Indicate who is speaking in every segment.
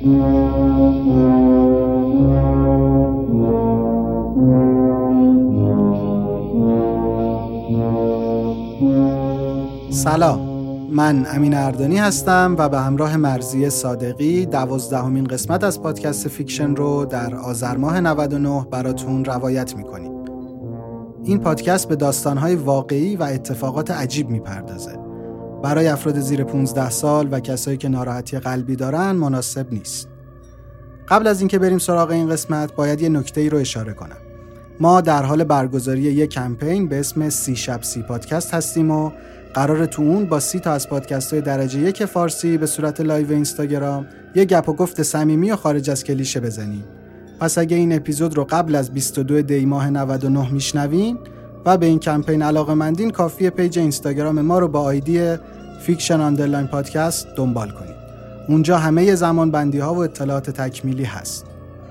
Speaker 1: سلام. من امین اردانی هستم و به همراه مرزی صادقی دوازدهمین قسمت از پادکست Fiction رو در آذر ماه 99 براتون روایت می‌کنیم. این پادکست به داستانهای واقعی و اتفاقات عجیب می‌پردازه. برای افراد زیر 15 سال و کسایی که ناراحتی قلبی دارن مناسب نیست. قبل از اینکه بریم سراغ این قسمت باید یه نکته ای رو اشاره کنم. ما در حال برگزاری یک کمپین به اسم سی شب سی پادکست هستیم و قراره تو اون با سی تا از پادکست های درجه یک فارسی به صورت live اینستاگرام یه گپ و گفت صمیمی و خارج از کلیشه بزنیم. پس اگه این اپیزود رو قبل از 22 دی ماه 99 میشنوین و به این کمپین علاقه مندین کافیه page اینستاگرام ما رو با ID fiction underline podcast دنبال کنید اونجا همه زمان بندی ها و اطلاعات تکمیلی هست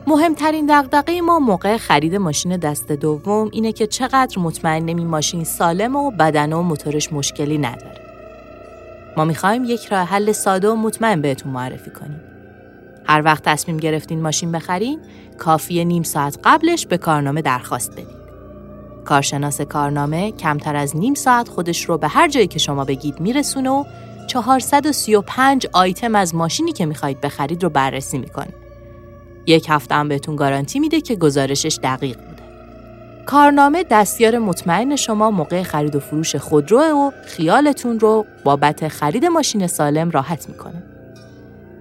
Speaker 2: مهمترین دغدغه ما موقع خرید ماشین دست دوم اینه که چقدر مطمئنیم این ماشین سالمه و بدنه و موتورش مشکلی نداره. ما می‌خوایم یک راه حل ساده و مطمئن بهتون معرفی کنیم. هر وقت تصمیم گرفتین ماشین بخرین، کافیه نیم ساعت قبلش به کارنامه درخواست بدین. کارشناس کارنامه کمتر از نیم ساعت خودش رو به هر جایی که شما بگید میرسونه و 435 آیتم از ماشینی که می‌خواید بخرید رو بررسی می‌کنه. یک هفته هم بهتون گارانتی میده که گزارشش دقیق بوده. کارنامه دستیار مطمئن شما موقع خرید و فروش خودروه و خیالتون رو بابت خرید ماشین سالم راحت می‌کنه.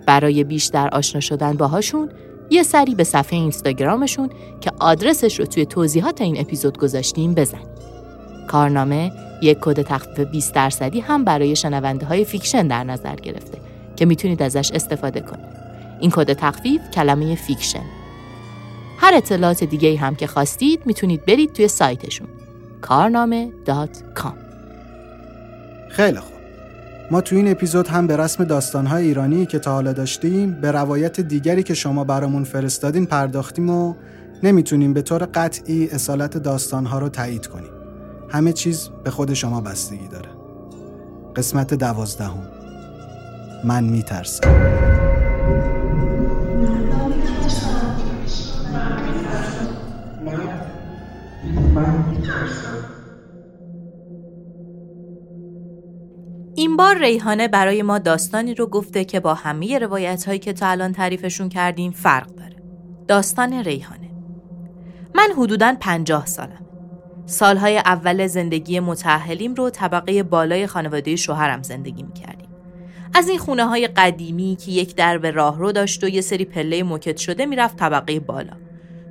Speaker 2: برای بیشتر آشنا شدن باهاشون یه سری به صفحه اینستاگرامشون که آدرسش رو توی توضیحات این اپیزود گذاشتیم بزنید. کارنامه یک کد تخفیف 20 درصدی هم برای شنونده های Fiction در نظر گرفته که می‌تونید ازش استفاده کنید. این کد تخفیف کلمه fiction. هر اطلاعات دیگه هم که خواستید می‌تونید برید توی سایتشون کارنامه.com
Speaker 1: خیلی خوب ما تو این اپیزود هم به رسم داستانهای ایرانی که تا حالا داشتیم به روایت دیگری که شما برامون فرستادین پرداختیم و نمی‌تونیم به طور قطعی اصالت داستانها رو تایید کنیم. همه چیز به خود شما بستگی داره. قسمت دوازدهم. من میترسم.
Speaker 2: این بار ریحانه برای ما داستانی رو گفته که با همه روایت هایی که تا الان تعریفشون کردیم فرق داره. داستان ریحانه. من حدوداً پنجاه سالم. سالهای اول زندگی متحلیم رو طبقه بالای خانواده شوهرم زندگی می‌کردیم. از این خونه های قدیمی که یک درب راهرو داشت و یه سری پله موکت شده می‌رفت طبقه بالا.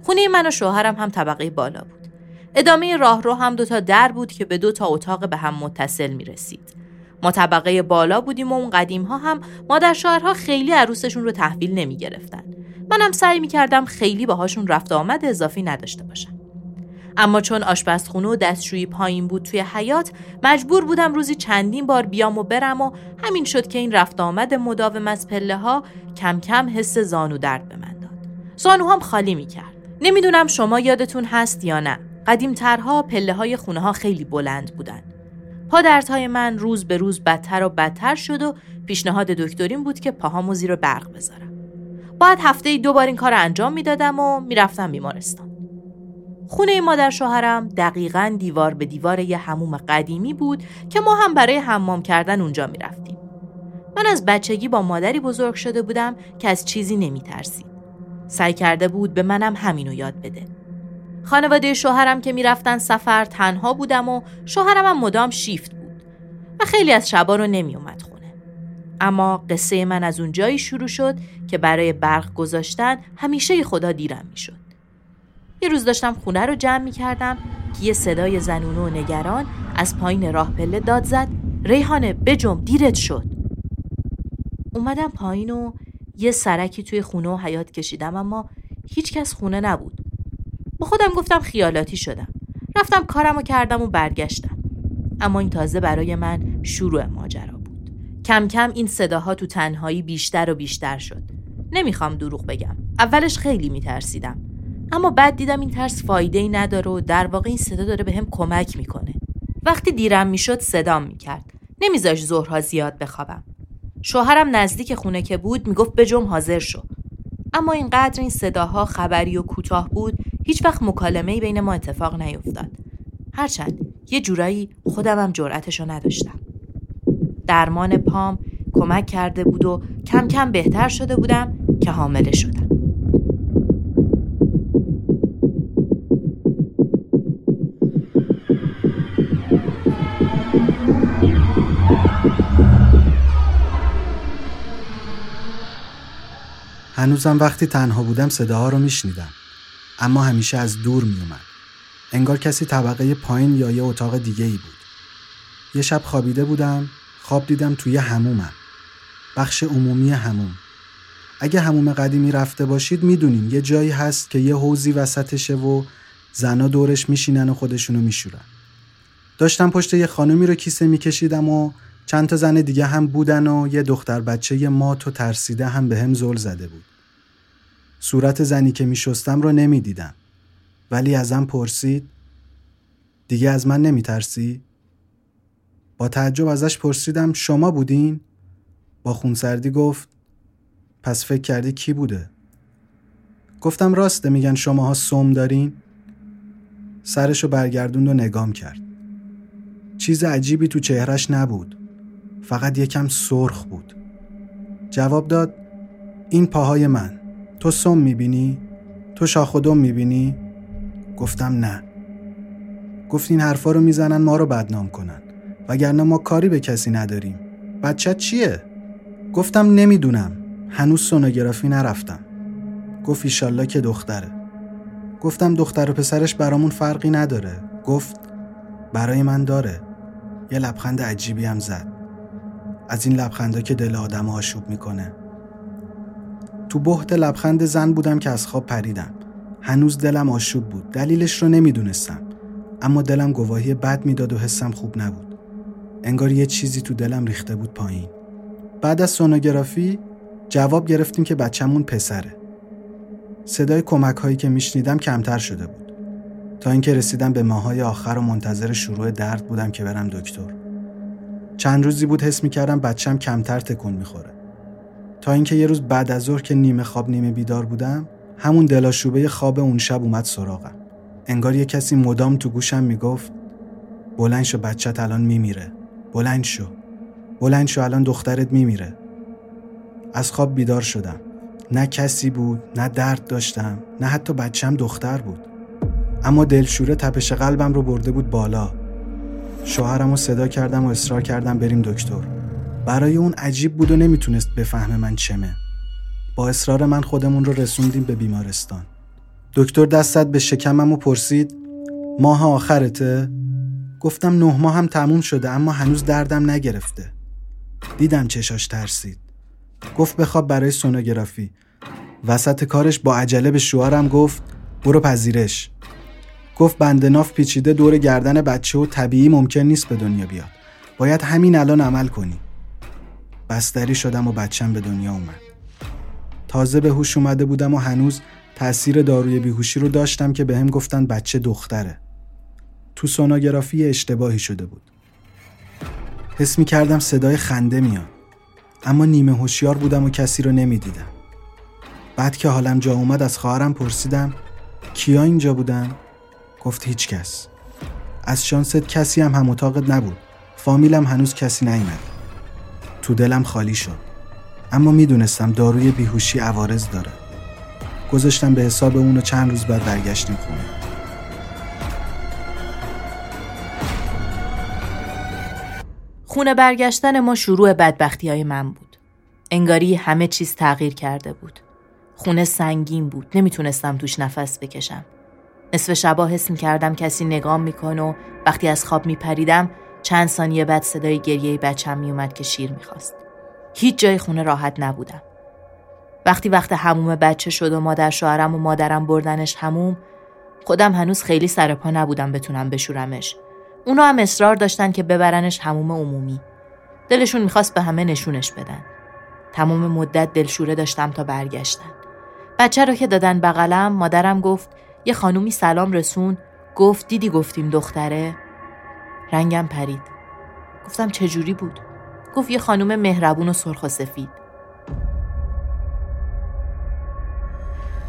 Speaker 2: خونه من و شوهرم هم طبقه بالا بود. ادامه راهرو هم دو تا در بود که به دو تا اتاق به هم متصل می رسید. ما طبقه بالا بودیم و اون قدیم ها هم مادر شوهرها خیلی عروسشون رو تحویل نمی گرفتن. منم سعی می کردم خیلی باهاشون رفت آمد اضافی نداشته باشم. اما چون آشپزخونه و دستشویی پایین بود توی حیات مجبور بودم روزی چندین بار بیام و برم و همین شد که این رفت آمد مداوم از پله ها کم کم حس زانو درد به من داد. زانو هم خالی می کرد. نمی‌دونم شما یادتون هست یا نه. قدیم ترها پله های خونه ها خیلی بلند بودن. پادرتای من روز به روز بدتر و بدتر شد و پیشنهاد دکترین بود که پاهامو زیر برق بذارم. باید هفته دو بار این کار انجام می‌دادم و می‌رفتم بیمارستان. خونه مادر شوهرم دقیقا دیوار به دیوار یه هموم قدیمی بود که ما هم برای حمام کردن اونجا می‌رفتیم. من از بچگی با مادری بزرگ شده بودم که از چیزی نمیترسید. سعی کرده بود به منم همینو یاد بده. خانواده شوهرم که می‌رفتن سفر تنها بودم و شوهرم هم مدام شیفت بود و خیلی از شبا رو نمیومد خونه. اما قصه من از اونجایی شروع شد که برای برق گذاشتن همیشه خدا دیرم می‌شد. یه روز داشتم خونه رو جمع می کردم که یه صدای زنونه و نگران از پایین راه پله داد زد ریحانه بجم دیرت شد اومدم پایین و یه سرکی توی خونه و حیات کشیدم اما هیچکس خونه نبود با خودم گفتم خیالاتی شدم. رفتم کارمو کردم و برگشتم. اما این تازه برای من شروع ماجرا بود. کم کم این صداها تو تنهایی بیشتر و بیشتر شد. نمی‌خوام دروغ بگم. اولش خیلی میترسیدم. اما بعد دیدم این ترس فایده ای نداره و در واقع این صدا داره به هم کمک می‌کنه. وقتی دیرم می‌شد صدام می‌کرد. نمیذاش ظهرها زیاد بخوابم. شوهرم نزدیک خونه که بود می‌گفت به جم حاضر شو. اما اینقدر این صداها خبری و کوتاه بود هیچ وقت مکالمه بین ما اتفاق نیفتاد. هرچند یه جورایی خودمم جرأتشو نداشتم. درمان پام کمک کرده بود و کم کم بهتر شده بودم که حامله شدم.
Speaker 1: هنوزم وقتی تنها بودم صداها رو میشنیدم. اما همیشه از دور میومد انگار کسی طبقه پایین یا یه اتاق دیگه ای بود. یه شب خوابیده بودم خواب دیدم توی همومم بخش عمومی هموم اگه هموم قدیمی رفته باشید می‌دونین یه جایی هست که یه حوزی وسطشه و زنا دورش میشینن و خودشونو میشورن. داشتم پشت یه خانومی رو کیسه میکشیدم و چند تا زن دیگه هم بودن و یه دختر بچه یه مات و ترسیده هم به هم زل زده بود. صورت زنی که میشستم رو نمی‌دیدم. ولی ازم پرسید دیگه از من نمیترسی؟ با تعجب ازش پرسیدم شما بودین؟ با خونسردی گفت پس فکر کردی کی بوده؟ گفتم راسته میگن شماها سوم دارین؟ سرشو برگردوند و نگام کرد. چیز عجیبی تو چهرش نبود. فقط یکم سرخ بود جواب داد این پاهای من تو سم می‌بینی؟ تو شاخ و دم می‌بینی؟ گفتم نه. گفت این حرفا رو می‌زنن ما رو بدنام کنن. وگرنه ما کاری به کسی نداریم. بچه چیه؟ گفتم نمی‌دونم. هنوز سونوگرافی نرفتم. گفت ایشالله که دختره. گفتم دختر و پسرش برامون فرقی نداره. گفت برای من داره. یه لبخند عجیبی هم زد. از این لبخنده که دل آدم آشوب می‌کنه. تو بحت لبخند زن بودم که از خواب پریدم. هنوز دلم آشوب بود. دلیلش رو نمی‌دونستم. اما دلم گواهی بد می‌داد و حسم خوب نبود. انگار یه چیزی تو دلم ریخته بود پایین. بعد از سونوگرافی جواب گرفتیم که بچهمون پسره. صدای کمک هایی که میشنیدم کمتر شده بود. تا اینکه رسیدم به ماهای آخر و منتظر شروع درد بودم که برم دکتر. چند روزی بود حس می‌کردم بچم کمتر تکون می‌خوره. تا اینکه یه روز بعد از ظهر که نیمه خواب نیمه بیدار بودم همون دلاشوبه خواب اون شب اومد سراغم. انگار یه کسی مدام تو گوشم می‌گفت بلند شو بچت الان میمیره بلند شو بلند شو الان دخترت میمیره. از خواب بیدار شدم. نه کسی بود نه درد داشتم نه حتی بچم دختر بود. اما دلشوره تپش قلبم رو برده بود بالا. شوهرم رو صدا کردم و اصرار کردم بریم دکتر. برای اون عجیب بود و نمی‌تونست بفهمه من چمه. با اصرار من خودمون رو رسوندیم به بیمارستان. دکتر دستت به شکمم و پرسید ماه آخرته؟ گفتم نه ماه هم تموم شده اما هنوز دردم نگرفته. دیدم چشاش ترسید. گفت بخواب برای سونوگرافی. وسط کارش با عجله به شوهرم گفت برو پذیرش. گفت بندناف پیچیده دور گردن بچه و طبیعی ممکن نیست به دنیا بیاد. باید همین الان عمل کنی. بستری شدم و بچم به دنیا اومد. تازه به هوش اومده بودم و هنوز تاثیر داروی بیهوشی رو داشتم که به هم گفتن بچه دختره. تو سونوگرافی اشتباهی شده بود. حس می کردم صدای خنده میاد. اما نیمه هوشیار بودم و کسی رو نمی‌دیدم. بعد که حالم جا اومد از خواهرم پرسیدم کیا اینجا بودن؟ گفت هیچ کس. از شانست کسی هم هم اتاقت نبود. فامیلم هنوز کسی نیومد. تو دلم خالی شد اما می‌دونستم داروی بیهوشی عوارض داره گذاشتم به حساب اونو چند روز بعد برگشتیم خونه
Speaker 2: خونه برگشتن ما شروع بدبختی های من بود. انگاری همه چیز تغییر کرده بود. خونه سنگین بود. نمی‌تونستم توش نفس بکشم. نصف شبا حس کردم کسی نگام می‌کنه و وقتی از خواب میپریدم چند ثانیه بعد صدای گریه بچم میومد که شیر می‌خواست. هیچ جای خونه راحت نبودم. وقتی وقت هموم بچه شد و مادر شوهرم و مادرم بردنش هموم خودم هنوز خیلی سر پا نبودم بتونم بشورمش. اونا هم اصرار داشتن که ببرنش هموم عمومی. دلشون می‌خواست به همه نشونش بدن. تمام مدت دلشوره داشتم تا برگشتن. بچه رو که دادن بغلم مادرم گفت یه خانومی سلام رسون گفت دیدی گفتیم دختره رنگم پرید. گفتم چجوری بود؟ گفت یه خانوم مهربون و سرخ و سفید.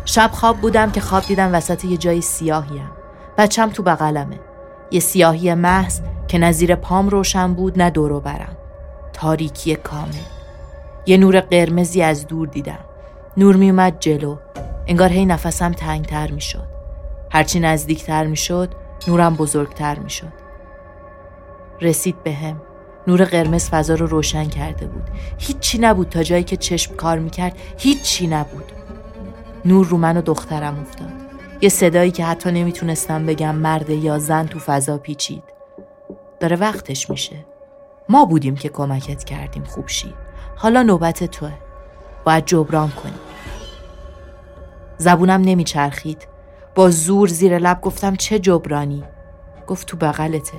Speaker 2: شب خواب بودم که خواب دیدم وسط یه جای سیاهیم. بچم تو بغلمه. یه سیاهی محض که نظیر پام روشن بود نه دورو برم. تاریکی کامل. یه نور قرمزی از دور دیدم. نور میومد جلو. انگار هی نفسم تنگتر می‌شد هرچی نزدیکتر می‌شد نورم بزرگتر می‌شد رسید به هم. نور قرمز فضا رو روشن کرده بود. هیچی نبود تا جایی که چشم کار می‌کرد. هیچی نبود. نور رو من و دخترم افتاد. یه صدایی که حتی نمی‌تونستم بگم مرد یا زن تو فضا پیچید. داره وقتش میشه. ما بودیم که کمکت کردیم خوب شی. حالا نوبت توه. باید جبران کنی زبونم نمیچرخید. با زور زیر لب گفتم چه جبرانی؟ گفت تو بغلته.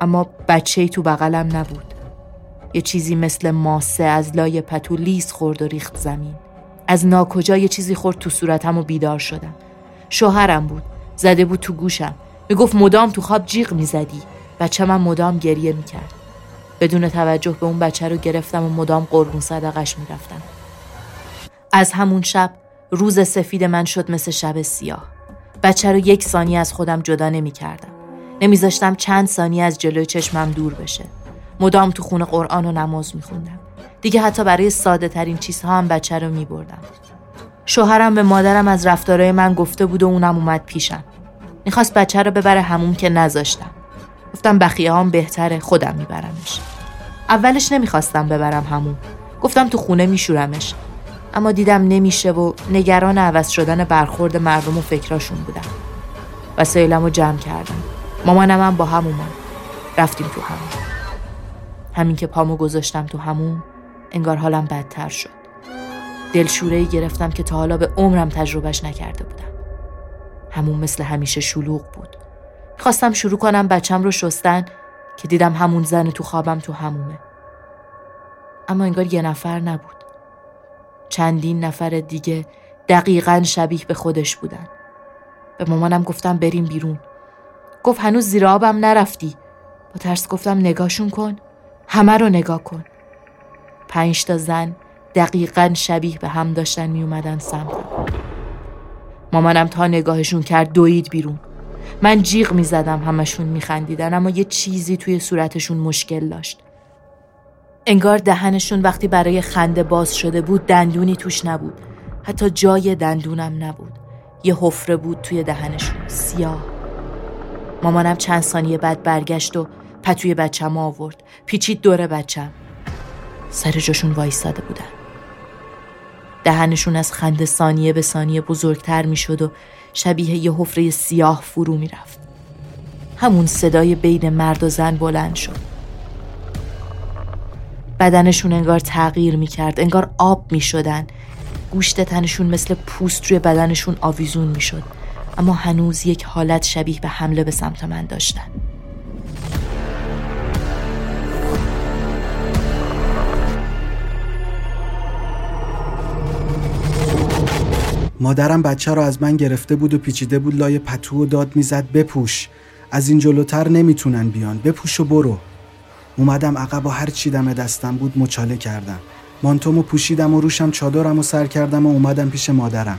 Speaker 2: اما بچه تو بغلم نبود. یه چیزی مثل ماسه از لای پتو لیز خورد و ریخت زمین. از ناکجا یه چیزی خورد تو صورتم و بیدار شدم. شوهرم بود. زده بود تو گوشم. می‌گفت مدام تو خواب جیغ می‌زدی. بچه من مدام گریه می‌کرد. بدون توجه به اون بچه رو گرفتم و مدام قربون صدقش می‌رفتم. از همون شب روز سفید من شد مثل شب سیاه. بچه رو یک ثانیه از خودم جدا نمی‌کردم. نمیذاشتم چند ثانیه از جلوی چشمم دور بشه. مدام تو خونه قرآن و نماز میخوندم. دیگه حتی برای ساده ترین چیزها هم بچه رو میبردم. شوهرم به مادرم از رفتارهای من گفته بود و اونم اومد پیشم. می‌خواست بچه رو ببره همون که نذاشتم. گفتم بخیه هم بهتره خودم میبرمش. اولش نمی‌خواستم ببرم همون. گفتم تو خونه میشورمش. اما دیدم نمیشه و نگران عوض شدن برخورد مردم و فکراشون بودم. وسایلم رو جمع کردم. مامانم هم با هم اومد. رفتیم تو همون. همین که پامو گذاشتم تو همون انگار حالم بدتر شد. دلشوره گرفتم که تا حالا به عمرم تجربهش نکرده بودم. همون مثل همیشه شلوغ بود. خواستم شروع کنم بچم رو شستن که دیدم همون زن تو خوابم تو همومه. اما انگار یه نفر نبود. چندین نفر دیگه دقیقا شبیه به خودش بودن. به مامانم گفتم بریم بیرون. گفت هنوز زیر آبم نرفتی. با ترس گفتم نگاهشون کن همه رو نگاه کن. پنج تا زن دقیقا شبیه به هم داشتن می اومدن سمتم مامانم تا نگاهشون کرد دوید بیرون. من جیغ می زدم همشون می خندیدن اما یه چیزی توی صورتشون مشکل داشت. انگار دهنشون وقتی برای خنده باز شده بود دندونی توش نبود. حتی جای دندونم نبود. یه حفره بود توی دهنشون سیاه. مامانم چند ثانیه بعد برگشت و پتوی بچم آورد. پیچید دور بچم سر جاشون وایستاده بودن. دهنشون از خنده ثانیه به ثانیه بزرگتر می‌شد و شبیه یه حفره سیاه فرو می‌رفت. همون صدای بین مرد و زن بلند شد. بدنشون انگار تغییر می‌کرد انگار آب می‌شدن. گوشت تنشون مثل پوست روی بدنشون آویزون می‌شد. اما هنوز یک حالت شبیه به حمله به سمت من داشتن.
Speaker 1: مادرم بچه رو از من گرفته بود و پیچیده بود لای پتو و داد می‌زد بپوش. از این جلوتر نمی‌تونن بیان بپوش و برو. اومدم عقب و هر چی دم دستم بود مچاله کردم. مانتومو پوشیدم و روشم چادرم و سر کردم و اومدم پیش مادرم.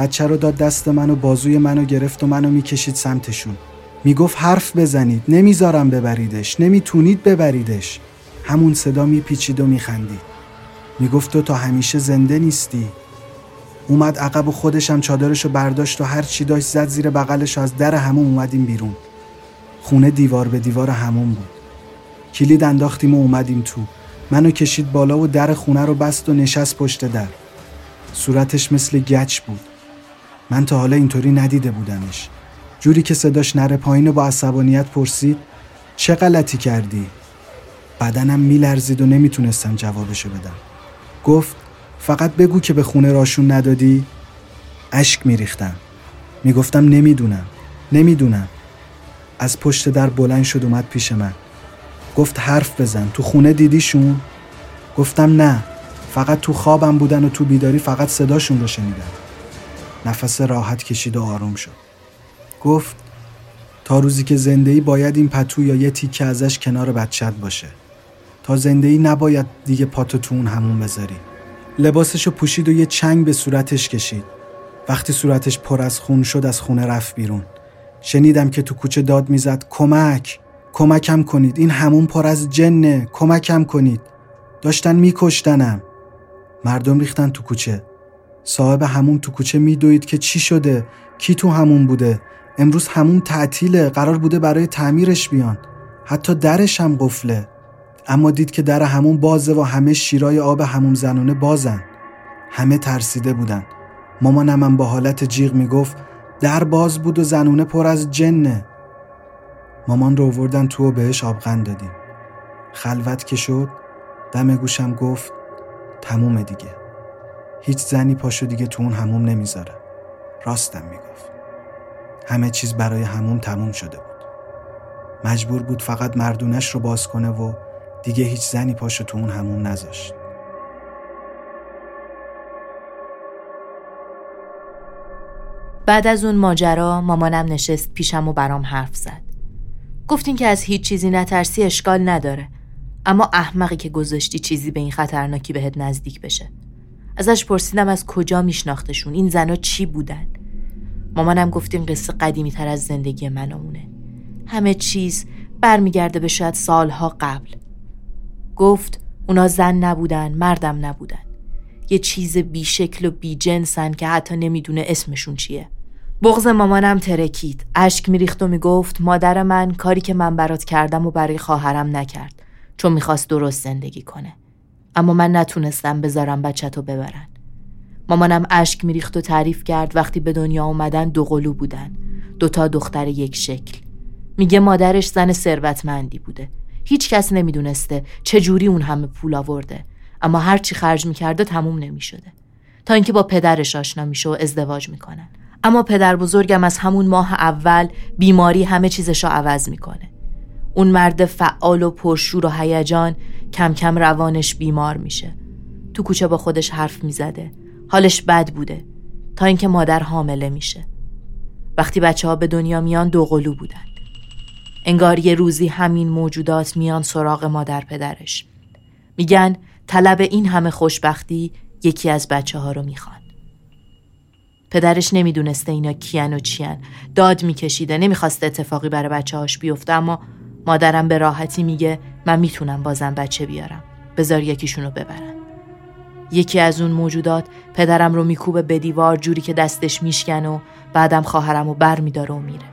Speaker 1: بچه رو داد دست من و بازوی منو گرفت و منو می‌کشید سمتشون. می‌گفت حرف بزنید نمی‌ذارم ببریدش نمی‌تونید ببریدش. همون صدا میپیچید و میخندید. می‌گفت تو تا همیشه زنده نیستی. اومد عقب و خودشم چادرشو برداشت و هر چی داشت زد زیر بغلش از در همون اومدیم بیرون. خونه دیوار به دیوار همون بود. کلید انداختیم و اومدیم تو. منو کشید بالا و در خونه رو بست و نشست پشت در. صورتش مثل گچ بود. من تا حالا اینطوری ندیده بودمش. جوری که صداش نره پایین و با عصبانیت پرسید چه غلطی کردی؟ بدنم میلرزید و نمی‌تونستم جوابشو بدم. گفت فقط بگو که به خونه راشون ندادی؟ اشک میریختم. می‌گفتم نمی‌دونم. نمی‌دونم. از پشت در بلند شد اومد پیش من. گفت حرف بزن. تو خونه دیدیشون؟ گفتم نه. فقط تو خوابم بودن و تو بیداری فقط صداشون رو شنیدم. نفس راحت کشید و آروم شد. گفت تا روزی که زندگی باید این پتو یا یه تیکه ازش کنار بچت باشه. تا زندگی نباید دیگه پاتو تو اون همون بذاری. لباسشو پوشید و یه چنگ به صورتش کشید. وقتی صورتش پر از خون شد از خونه رفت بیرون. شنیدم که تو کوچه داد می‌زد کمک کمکم کنید. این همون پر از جنه. کمکم کنید. داشتن میکشتنم. مردم ریختن تو کوچه. صاحب همون تو کوچه میدوید که چی شده؟ کی تو همون بوده؟ امروز همون تعطیله قرار بوده برای تعمیرش بیان. حتی درش هم قفله. اما دید که در همون بازه و همه شیرای آب همون زنونه بازن. همه ترسیده بودن. مامانم هم با حالت جیغ می‌گفت در باز بود و زنونه پر از جنه. مامان رو وردن تو و بهش آبغن دادیم. خلوت که شد دم گوشم گفت تمومه دیگه. هیچ زنی پاشو دیگه تو اون هموم نمی‌ذاره. راستم می‌گفت. همه چیز برای هموم تموم شده بود. مجبور بود فقط مردونش رو باز کنه و دیگه هیچ زنی پاشو تو اون هموم نذاشت.
Speaker 2: بعد از اون ماجرا مامانم نشست پیشم و برام حرف زد. گفتین که از هیچ چیزی نترسی اشکال نداره. اما احمقی که گذاشتی چیزی به این خطرناکی بهت نزدیک بشه. ازش پرسیدم از کجا میشناختشون؟ این زنا چی بودن؟ مامانم گفت این قصه قدیمی تر از زندگی منمونه. همه چیز برمیگرده به شاید سالها قبل. گفت اونا زن نبودن مردم نبودن. یه چیز بیشکل و بیجنسن که حتی نمی‌دونه اسمشون چیه. بغز مامانم ترکید. اشک میریخت و می‌گفت مادر من کاری که من برات کردم و برای خواهرم نکرد. چون می‌خواست درست زندگی کنه. اما من نتونستم بذارم بچه ببرن. مامانم اشک میریخت و تعریف کرد وقتی به دنیا اومدن دو قلو بودن. دوتا دختر یک شکل. میگه مادرش زن ثروتمندی بوده. هیچ کس نمی‌دونسته چجوری اون همه پول آورده. اما هرچی خرج می‌کرده تموم نمی‌شده. تا اینکه با پدرش آشنا میشه و ازدواج می‌کنن. اما پدر بزرگم از همون ماه اول بیماری همه چیزشو عوض می‌کنه. اون مرد فعال و پرشور و هیجان کم کم روانش بیمار میشه. تو کوچه با خودش حرف می‌زده. حالش بد بوده. تا اینکه مادر حامله میشه. وقتی بچه ها به دنیا میان دو قلو بودن. انگار یه روزی همین موجودات میان سراغ مادر پدرش. میگن طلب این همه خوشبختی یکی از بچه ها رو می‌خوان. پدرش نمی‌دونسته اینا کیان و چیان. داد میکشیده. نمی‌خواسته اتفاقی برای بچه هاش بیفته اما مادرم به راحتی میگه من می‌تونم بازم بچه بیارم بذار یکیشونو ببرن یکی از اون موجودات پدرم رو میکوبه به دیوار جوری که دستش میشکن و بعدم خواهرم رو بر میداره و میره.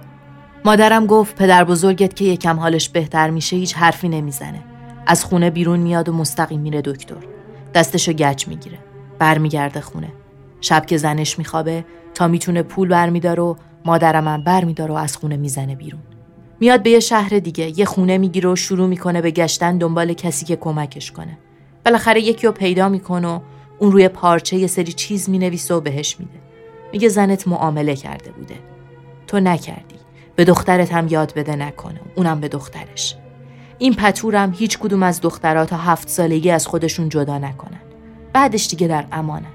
Speaker 2: مادرم گفت پدر بزرگت که یکم حالش بهتر میشه هیچ حرفی نمی‌زنه. از خونه بیرون میاد و مستقیم میره دکتر. دستشو گچ می‌گیره. برمیگرده خونه. شب که زنش میخوابه تا می‌تونه پول برمیداره و مادرم هم برمیداره و از خونه می‌زنه بیرون. میاد به یه شهر دیگه یه خونه می‌گیره و شروع می‌کنه به گشتن دنبال کسی که کمکش کنه. بالاخره یکی رو پیدا می‌کنه و اون روی پارچه یه سری چیز می‌نویسه و بهش میده. میگه زنت معامله کرده بوده. تو نکردی. به دخترت هم یاد بده نکنه. اونم به دخترش. این پتورم هیچ کدوم از دخترها تا هفت سالگی از خودشون جدا نکنن. بعدش دیگه در امانن.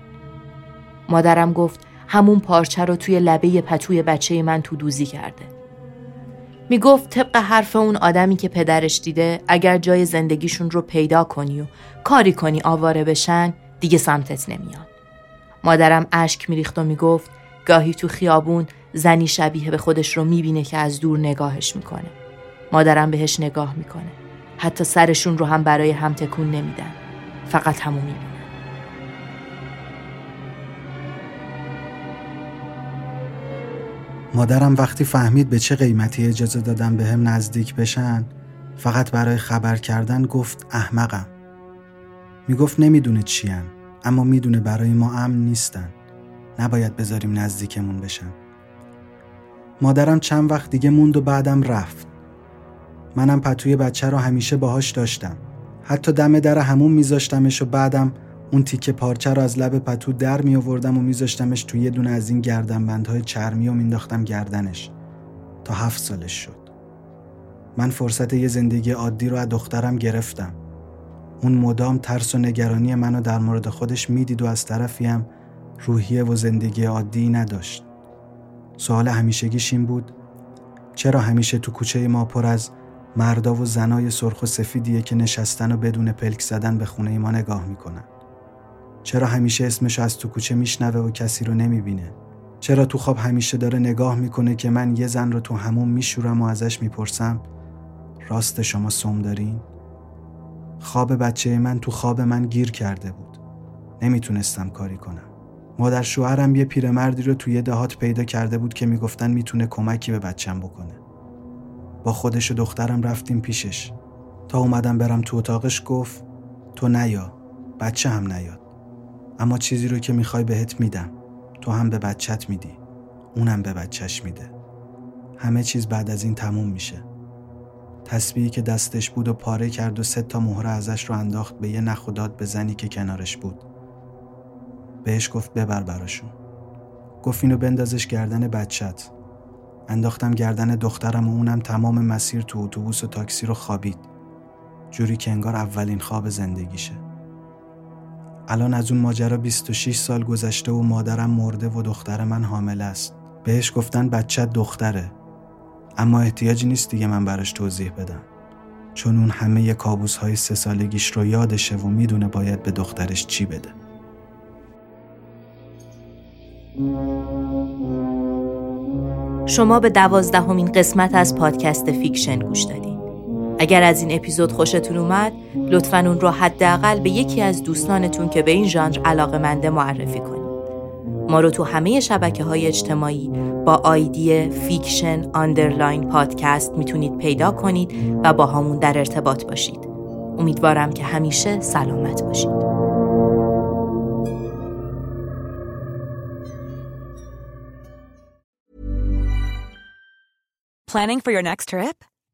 Speaker 2: مادرم گفت همون پارچه رو توی لبه پتوی بچه من تو دوزی کرده. می گفت طبق حرف اون آدمی که پدرش دیده اگر جای زندگیشون رو پیدا کنی و کاری کنی آواره بشن دیگه سمتت نمیان. مادرم اشک میریخت و می‌گفت گاهی تو خیابون زنی شبیه به خودش رو می‌بینه که از دور نگاهش می‌کنه. مادرم بهش نگاه می‌کنه. حتی سرشون رو هم برای هم تکون نمیدن. فقط همو می‌بینه.
Speaker 1: مادرم وقتی فهمید به چه قیمتی اجازه دادم به هم نزدیک بشن فقط برای خبر کردن گفت احمقم. می‌گفت نمی‌دونه چیان اما می‌دونه برای ما امن نیستن. نباید بذاریم نزدیکمون بشن. مادرم چند وقت دیگه موند و بعدم رفت. منم پتوی بچه رو همیشه باهاش داشتم. حتی دم در همون میذاشتمش و بعدم اون تیکه پارچه رو از لب پتو در می آوردم و میذاشتمش توی یه دونه از این گردنبندهای چرمی و مینداختم گردنش. تا هفت سالش شد. من فرصت یه زندگی عادی رو از دخترم گرفتم. اون مدام ترس و نگرانی منو در مورد خودش می‌دید و از طرفی هم روحیه و زندگی عادی نداشت. سوال همیشگیش این بود چرا همیشه تو کوچه ما پر از مردا و زنای سرخ و سفیدیه که نشستن و بدون پلک زدن به خونه ما نگاه می‌کنن؟ چرا همیشه اسمش از تو کوچه میشنوه و کسی رو نمی‌بینه؟ چرا تو خواب همیشه داره نگاه می‌کنه که من یه زن رو تو همون میشورم و ازش می‌پرسم؟ راست شما سوم دارین؟ خواب بچه من تو خواب من گیر کرده بود. نمی‌تونستم کاری کنم. مادر شوهرم یه پیرمردی رو توی دهات پیدا کرده بود که می‌گفتن می‌تونه کمکی به بچم بکنه. با خودش و دخترم رفتیم پیشش. تا اومدم برم تو اتاقش گفت تو نیا. بچه هم نیاد. اما چیزی رو که می‌خوای بهت میدم. تو هم به بچت میدی. اونم به بچهش میده. همه چیز بعد از این تموم میشه. تسبیحی که دستش بود و پاره کرد و سه تا مهره ازش رو انداخت به یه نخوداد به زنی که کنارش بود. بهش گفت ببر براشون. گفت اینو بندازش گردن بچت انداختم گردن دخترم و اونم تمام مسیر تو اتوبوس و تاکسی رو خوابید. جوری که انگار اولین خواب زندگیشه. الان از اون ماجرا 26 سال گذشته و مادرم مرده و دختر من حامل است. بهش گفتن بچه دختره. اما احتیاجی نیست دیگه من براش توضیح بدم. چون اون همه کابوس های سه سالگیش رو یادشه و می‌دونه باید به دخترش چی بده.
Speaker 2: شما به دوازدهمین قسمت از پادکست Fiction گوش دادید. اگر از این اپیزود خوشتون اومد لطفا اون رو حداقل به یکی از دوستانتون که به این ژانر علاقه منده معرفی کنید. ما رو تو همه شبکه های اجتماعی با ID fiction underline podcast می‌تونید پیدا کنید و باهامون در ارتباط باشید. امیدوارم که همیشه سلامت باشید.
Speaker 3: Planning for your next trip?